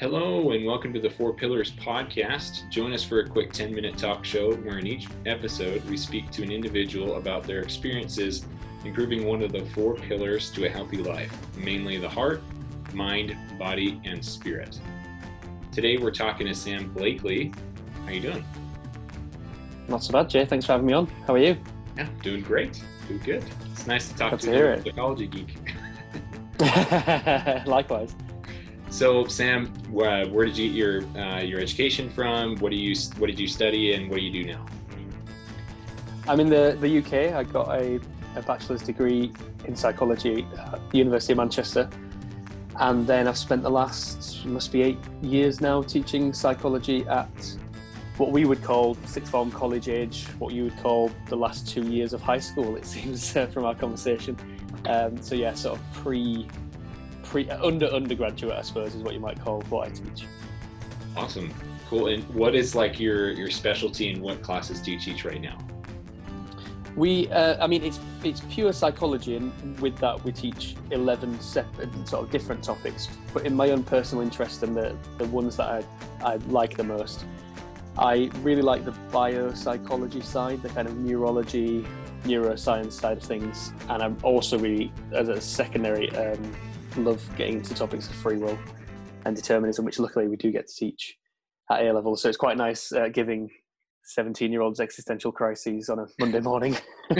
Hello, and welcome to the Four Pillars podcast. Join us for a quick 10 minute talk show where, in each episode, we speak to an individual about their experiences improving one of the four pillars to a healthy life, mainly the heart, mind, body, and spirit. Today, we're talking to Sam Blakely. How you doing? Not so bad, Jay. Thanks for having me on. How are you? Yeah, doing great. Doing good. It's nice to talk to, to it. psychology geek. Likewise. So, Sam, where, where did you get your uh, your education from? What do you what did you study, and what do you do now? I'm in the, the UK. I got a, a bachelor's degree in psychology at the University of Manchester. And then I've spent the last, must be eight years now, teaching psychology at what we would call sixth form college age, what you would call the last two years of high school, it seems, uh, from our conversation. Um, so, yeah, sort of pre, pre under undergraduate, I suppose, is what you might call what I teach. Awesome, cool. And what is like your your specialty, and what classes do you teach right now? We, uh, I mean, it's it's pure psychology, and with that we teach eleven separate sort of different topics. But in my own personal interest and the the ones that I I like the most, I really like the biopsychology side, the kind of neurology, neuroscience side of things, and I'm also really as a secondary um, love getting into topics of free will and determinism, which luckily we do get to teach at A level. So it's quite nice uh, giving 17 year olds existential crises on a Monday morning.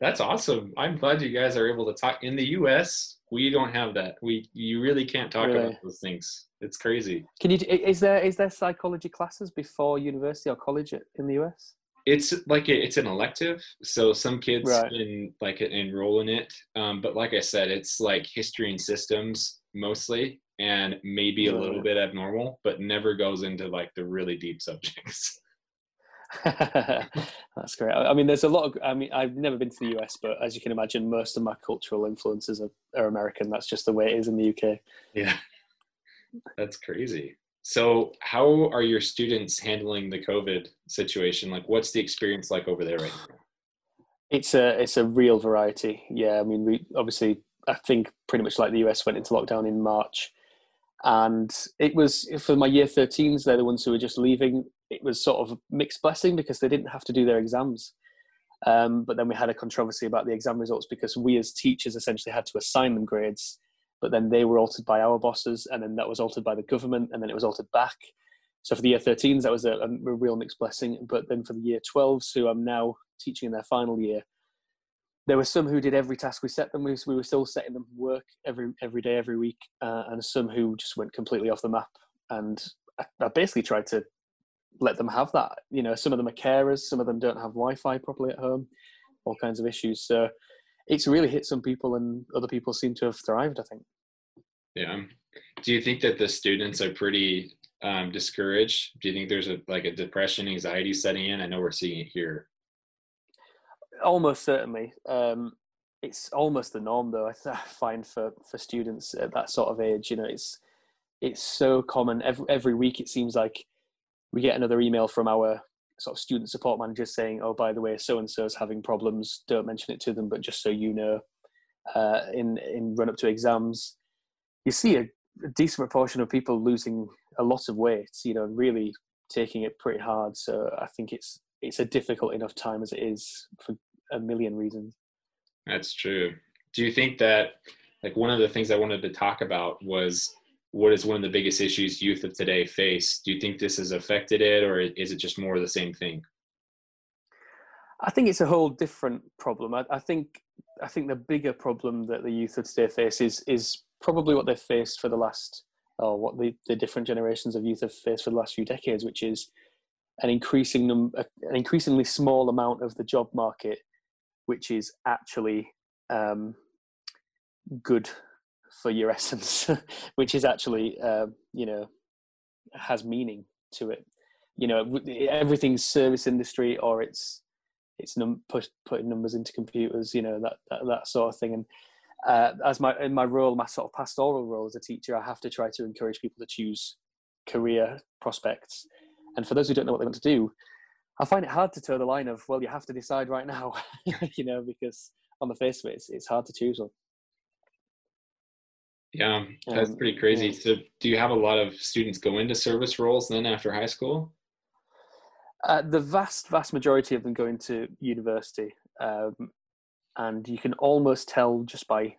That's awesome. I'm glad you guys are able to talk. In the U.S., we don't have that. We you really can't talk Really? about those things. It's crazy. Can you? Is there is there psychology classes before university or college in the US? It's like a, it's an elective, so some kids Right. can like enroll in it. Um, but like I said, it's like history and systems mostly, and maybe a little bit abnormal, but never goes into like the really deep subjects. That's great. I I mean, there's a lot of. I mean, I've never been to the US, but as you can imagine, most of my cultural influences are, are American. That's just the way it is in the UK. Yeah, that's crazy. So, how are your students handling the COVID situation? Like, what's the experience like over there right now? It's a it's a real variety. Yeah, I mean, we obviously I think pretty much like the US went into lockdown in March, and it was for my year 13s. They're the ones who were just leaving. It was sort of a mixed blessing because they didn't have to do their exams. Um, but then we had a controversy about the exam results because we as teachers essentially had to assign them grades, but then they were altered by our bosses, and then that was altered by the government, and then it was altered back. So for the year 13s, that was a, a real mixed blessing. But then for the year 12s, who I'm now teaching in their final year, there were some who did every task we set them. We, we were still setting them work every every day, every week, uh, and some who just went completely off the map. And I, I basically tried to let them have that. You know, some of them are carers, some of them don't have Wi-Fi properly at home, all kinds of issues. So it's really hit some people, and other people seem to have thrived. I think. Yeah. Do you think that the students are pretty um, discouraged? Do you think there's a like a depression, anxiety setting in? I know we're seeing it here. Almost certainly. Um, it's almost the norm, though. I I find for for students at that sort of age, you know, it's it's so common. Every every week, it seems like we get another email from our sort of student support managers saying, "Oh, by the way, so and so is having problems. Don't mention it to them, but just so you know." Uh, in in run up to exams, you see a, a decent proportion of people losing a lot of weight. You know, really taking it pretty hard. So I think it's it's a difficult enough time as it is for a million reasons. That's true. Do you think that like one of the things I wanted to talk about was what is one of the biggest issues youth of today face? Do you think this has affected it, or is it just more of the same thing? I think it's a whole different problem. I, I think I think the bigger problem that the youth of today face is is probably what they've faced for the last or what the, the different generations of youth have faced for the last few decades, which is an increasing num- an increasingly small amount of the job market, which is actually um, good for your essence, which is actually uh, you know has meaning to it. You know, everything's service industry or it's it's num- push, putting numbers into computers, you know, that, that, that sort of thing. And uh, as my in my role, my sort of pastoral role as a teacher, I have to try to encourage people to choose career prospects. And for those who don't know what they want to do, I find it hard to toe the line of well, you have to decide right now, you know, because on the face of it, it's, it's hard to choose one. Yeah, that's um, pretty crazy. Yeah. So, do you have a lot of students go into service roles then after high school? Uh, the vast, vast majority of them go into university, um, and you can almost tell just by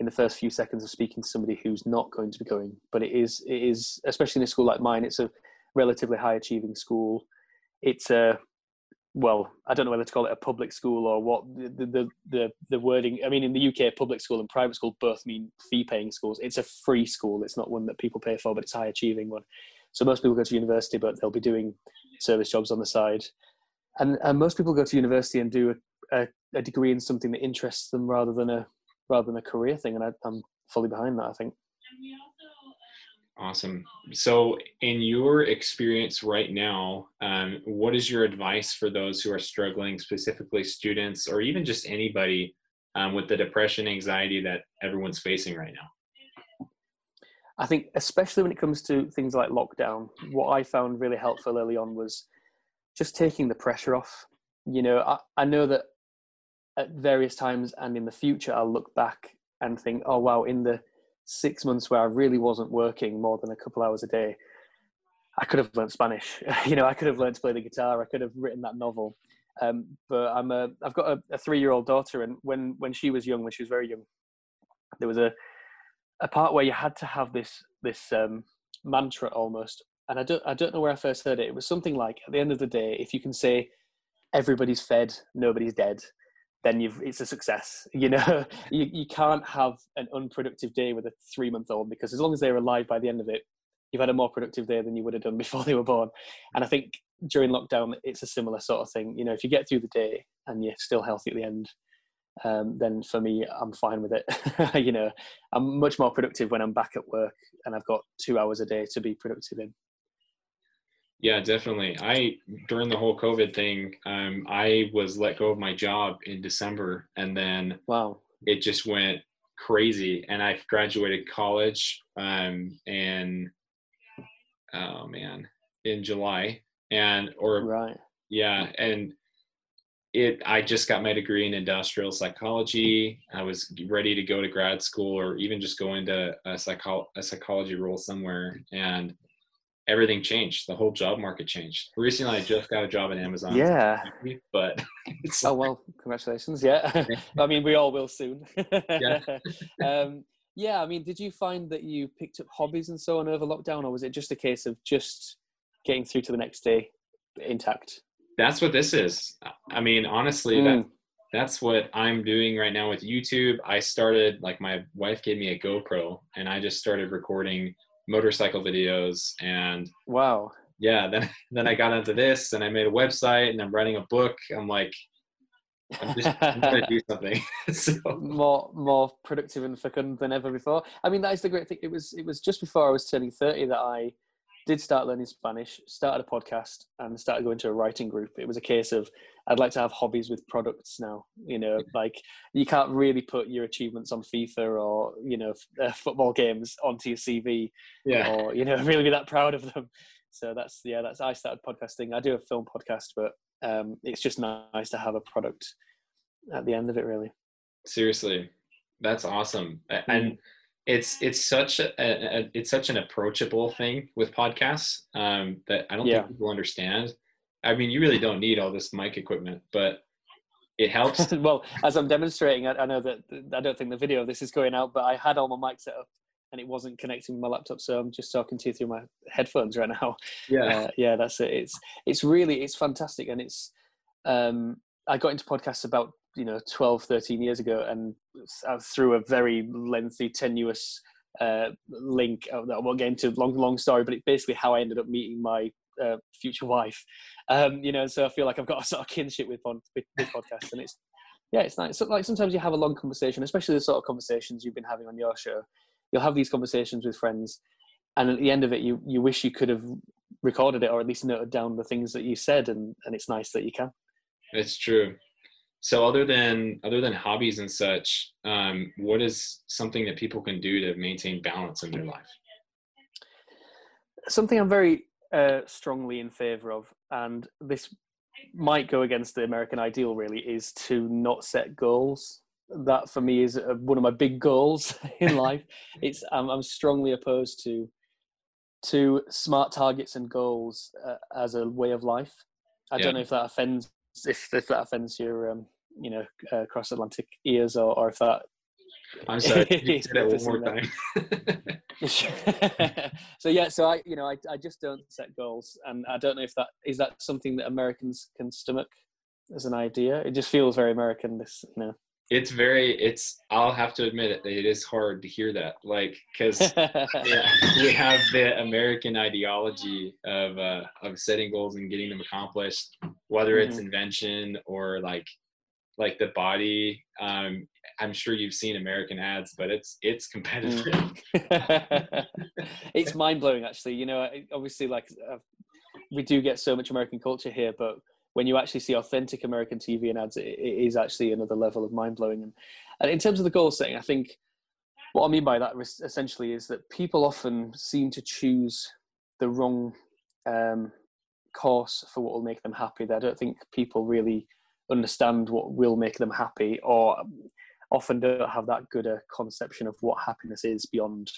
in the first few seconds of speaking to somebody who's not going to be going. But it is, it is, especially in a school like mine, it's a relatively high achieving school. It's a well, I don't know whether to call it a public school or what the, the the the, wording. I mean, in the UK, public school and private school both mean fee-paying schools. It's a free school. It's not one that people pay for, but it's a high-achieving one. So most people go to university, but they'll be doing service jobs on the side, and and most people go to university and do a, a, a degree in something that interests them rather than a rather than a career thing. And I, I'm fully behind that. I think. Awesome. So, in your experience right now, um, what is your advice for those who are struggling, specifically students or even just anybody um, with the depression, anxiety that everyone's facing right now? I think, especially when it comes to things like lockdown, what I found really helpful early on was just taking the pressure off. You know, I, I know that at various times and in the future, I'll look back and think, oh, wow, in the six months where I really wasn't working more than a couple hours a day, I could have learned Spanish. you know, I could have learned to play the guitar. I could have written that novel. Um, but I'm a, I've got a, a three-year-old daughter, and when when she was young, when she was very young, there was a a part where you had to have this this um, mantra almost, and I don't I don't know where I first heard it. It was something like, at the end of the day, if you can say everybody's fed, nobody's dead, then you've it's a success. You know, you, you can't have an unproductive day with a three month old because as long as they're alive by the end of it, you've had a more productive day than you would have done before they were born. And I think during lockdown, it's a similar sort of thing. You know, if you get through the day and you're still healthy at the end, um, then for me, I'm fine with it. you know, I'm much more productive when I'm back at work and I've got two hours a day to be productive in. Yeah, definitely. I during the whole COVID thing, um, I was let go of my job in December, and then wow, it just went crazy. And I graduated college, um, and oh man, in July, and or right, yeah, and it. I just got my degree in industrial psychology. I was ready to go to grad school, or even just go into a psycho a psychology role somewhere, and everything changed. The whole job market changed. Recently, I just got a job at Amazon. Yeah, but oh well, congratulations. Yeah, I mean we all will soon. yeah. um, yeah, I mean, did you find that you picked up hobbies and so on over lockdown, or was it just a case of just getting through to the next day intact? That's what this is. I mean, honestly, mm. that that's what I'm doing right now with YouTube. I started like my wife gave me a GoPro, and I just started recording motorcycle videos and wow. Yeah then then i got into this and i made a website and i'm writing a book. I'm like i'm just I'm gonna do something. So. more more productive and fecund than ever before. I mean that is the great thing. It was it was just before i was turning 30 that i did start learning Spanish, started a podcast, and started going to a writing group. It was a case of I'd like to have hobbies with products now. You know, like you can't really put your achievements on FIFA or you know uh, football games onto your CV, yeah, or you know really be that proud of them. So that's yeah, that's I started podcasting. I do a film podcast, but um, it's just nice to have a product at the end of it. Really, seriously, that's awesome, mm. It's it's such a, a, it's such an approachable thing with podcasts um, that I don't yeah. think people understand. I mean, you really don't need all this mic equipment, but it helps. well, as I'm demonstrating, I, I, know that I don't think the video of this is going out, but I had all my mic set up and it wasn't connecting with my laptop, so I'm just talking to you through my headphones right now. Yeah, uh, yeah, that's it. It's it's really it's fantastic, and it's um, I got into podcasts about you know 12 13 years ago and through a very lengthy tenuous uh, link uh, that I won't get into long long story but it's basically how I ended up meeting my uh, future wife. Um, you know so I feel like I've got a sort of kinship with, with, with podcasts and it's yeah it's nice. So, like sometimes you have a long conversation especially the sort of conversations you've been having on your show. You'll have these conversations with friends and at the end of it you you wish you could have recorded it or at least noted down the things that you said and and it's nice that you can. It's true so other than other than hobbies and such um, what is something that people can do to maintain balance in their life something i'm very uh, strongly in favor of and this might go against the american ideal really is to not set goals that for me is uh, one of my big goals in life. it's I'm, I'm strongly opposed to to smart targets and goals uh, as a way of life. I yeah. don't know if that offends if, if that offends your um, you know uh, cross Atlantic ears or, or if that. I'm sorry. say that one more time. so yeah, so I you know I I just don't set goals, and I don't know if that is that something that Americans can stomach as an idea. It just feels very American. This you know it's very it's i'll have to admit it it is hard to hear that like because yeah, we have the american ideology of uh of setting goals and getting them accomplished whether it's mm-hmm. invention or like like the body um i'm sure you've seen american ads but it's it's competitive mm. it's mind-blowing actually you know obviously like uh, we do get so much american culture here but when you actually see authentic American TV and ads, it, it is actually another level of mind blowing. And, and in terms of the goal setting, I think what I mean by that essentially is that people often seem to choose the wrong um, course for what will make them happy. I don't think people really understand what will make them happy, or often don't have that good a conception of what happiness is beyond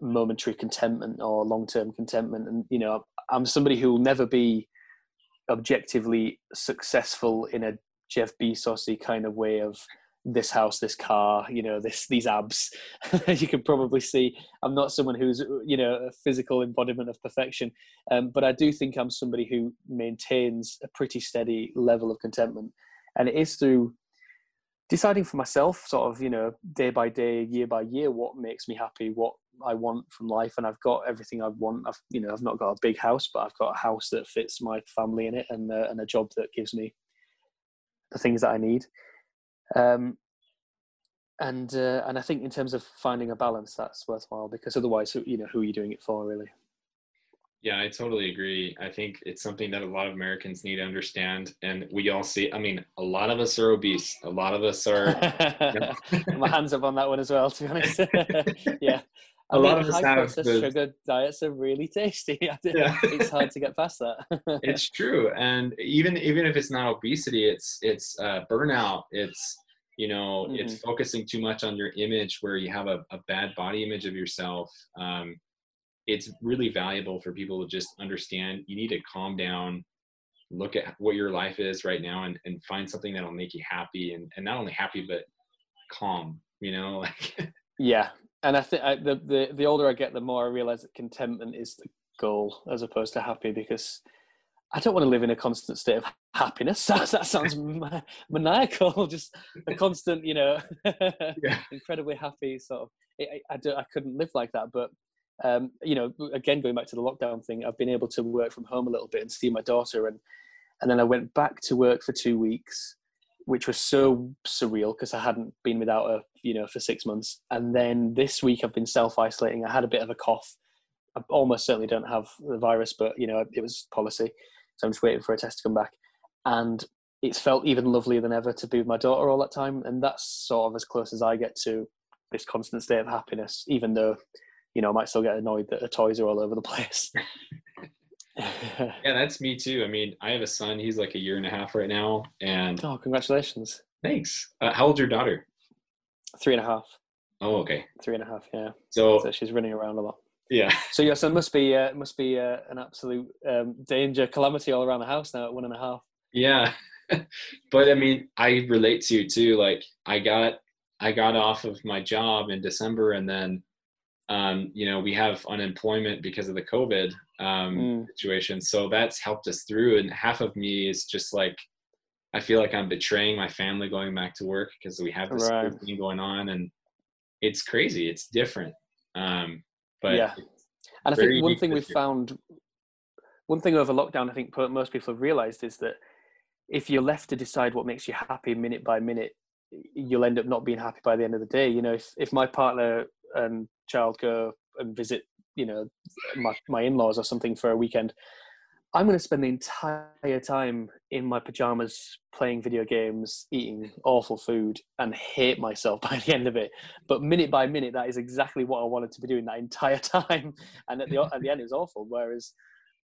momentary contentment or long-term contentment. And you know, I'm somebody who will never be objectively successful in a Jeff Bezosy kind of way of this house, this car, you know, this these abs. you can probably see I'm not someone who's you know a physical embodiment of perfection, um, but I do think I'm somebody who maintains a pretty steady level of contentment, and it is through deciding for myself, sort of you know day by day, year by year, what makes me happy, what I want from life, and I've got everything I want. I've you know I've not got a big house, but I've got a house that fits my family in it, and uh, and a job that gives me the things that I need. Um, and uh, and I think in terms of finding a balance, that's worthwhile because otherwise, you know, who are you doing it for, really? Yeah, I totally agree. I think it's something that a lot of Americans need to understand. And we all see, I mean, a lot of us are obese. A lot of us are. You know. My hands up on that one as well, to be honest. yeah a lot of us have the sugar diets are really tasty. yeah. it's hard to get past that. it's true, and even even if it's not obesity, it's it's uh, burnout. It's you know mm-hmm. it's focusing too much on your image, where you have a, a bad body image of yourself. Um, it's really valuable for people to just understand. You need to calm down, look at what your life is right now, and and find something that'll make you happy, and and not only happy but calm. You know, like. yeah and I think the, the the older I get, the more I realize that contentment is the goal as opposed to happy because I don't want to live in a constant state of happiness. That, that sounds maniacal. Just a constant, you know, yeah. incredibly happy sort of. I, I, I, I couldn't live like that. But um, you know, again, going back to the lockdown thing, I've been able to work from home a little bit and see my daughter, and and then I went back to work for two weeks, which was so surreal because I hadn't been without her, you know, for six months. And then this week I've been self isolating. I had a bit of a cough. I almost certainly don't have the virus, but you know, it was policy. So I'm just waiting for a test to come back. And it's felt even lovelier than ever to be with my daughter all that time. And that's sort of as close as I get to this constant state of happiness, even though, you know, I might still get annoyed that the toys are all over the place. yeah, that's me too. I mean, I have a son. He's like a year and a half right now, and oh, congratulations! Thanks. Uh, how old's your daughter? Three and a half. Oh, okay. Three and a half. Yeah. So, so she's running around a lot. Yeah. So your son must be uh, must be uh, an absolute um, danger, calamity all around the house now at one and a half. Yeah, but I mean, I relate to you too. Like, I got I got off of my job in December, and then um, you know, we have unemployment because of the COVID um, mm. situation. So that's helped us through. And half of me is just like, I feel like I'm betraying my family going back to work because we have this right. thing going on, and it's crazy. It's different. Um, but yeah, and I think one thing we've found, one thing over lockdown, I think most people have realized is that if you're left to decide what makes you happy minute by minute, you'll end up not being happy by the end of the day. You know, if if my partner and child go and visit, you know, my, my in-laws or something for a weekend, I'm going to spend the entire time in my pajamas playing video games, eating awful food, and hate myself by the end of it. But minute by minute, that is exactly what I wanted to be doing that entire time. And at the at the end, it was awful. Whereas,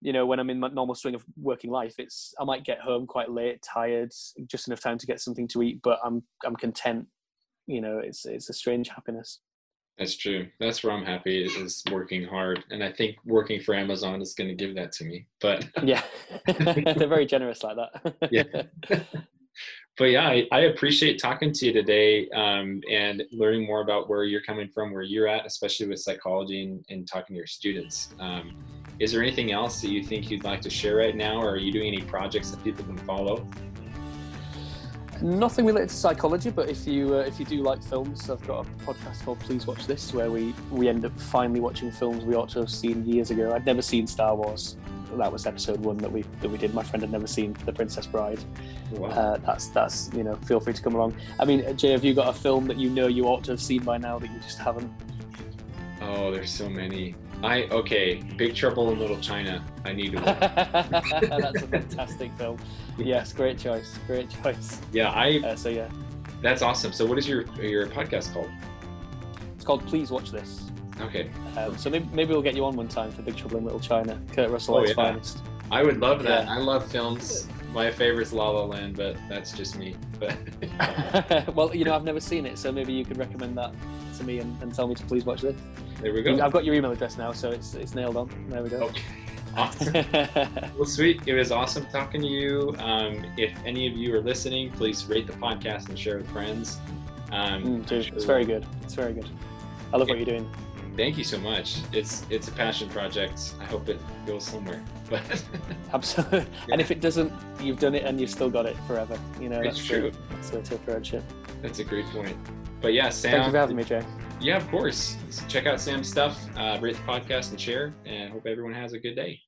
you know, when I'm in my normal swing of working life, it's I might get home quite late, tired, just enough time to get something to eat, but I'm I'm content you know, it's it's a strange happiness. That's true. That's where I'm happy is working hard, and I think working for Amazon is going to give that to me. But yeah, they're very generous like that. yeah. but yeah, I, I, appreciate talking to you today um, and learning more about where you're coming from, where you're at, especially with psychology and, and talking to your students. Um, is there anything else that you think you'd like to share right now, or are you doing any projects that people can follow? Nothing related to psychology, but if you uh, if you do like films, I've got a podcast called Please Watch This, where we we end up finally watching films we ought to have seen years ago. I'd never seen Star Wars. That was episode one that we that we did. My friend had never seen The Princess Bride. Wow. Uh, that's that's you know feel free to come along. I mean, Jay, have you got a film that you know you ought to have seen by now that you just haven't? Oh, there's so many. I okay, Big Trouble in Little China. I need to. That's a fantastic film. Yes, great choice. Great choice. Yeah, I. Uh, so yeah, that's awesome. So, what is your your podcast called? It's called Please Watch This. Okay. Um, so maybe, maybe we'll get you on one time for Big Trouble in Little China. Kurt Russell oh, yeah. finest. I would love that. Yeah. I love films. My favorite's La La Land, but that's just me. But well, you know, I've never seen it, so maybe you could recommend that to me and, and tell me to please watch this. There we go. I've got your email address now, so it's it's nailed on. There we go. Okay. Awesome. well, sweet. It was awesome talking to you. Um, if any of you are listening, please rate the podcast and share with friends. Um, mm, dude, sure it's very good. It's very good. I love yeah. what you're doing. Thank you so much. It's it's a passion project. I hope it goes somewhere. But absolutely. Yeah. And if it doesn't, you've done it and you've still got it forever. You know, it's that's true. The, that's the tip friendship. That's a great point. But yeah, Sam. Thank you for having me, Jay. Yeah, of course. Check out Sam's stuff, uh, rate the podcast and share, and hope everyone has a good day.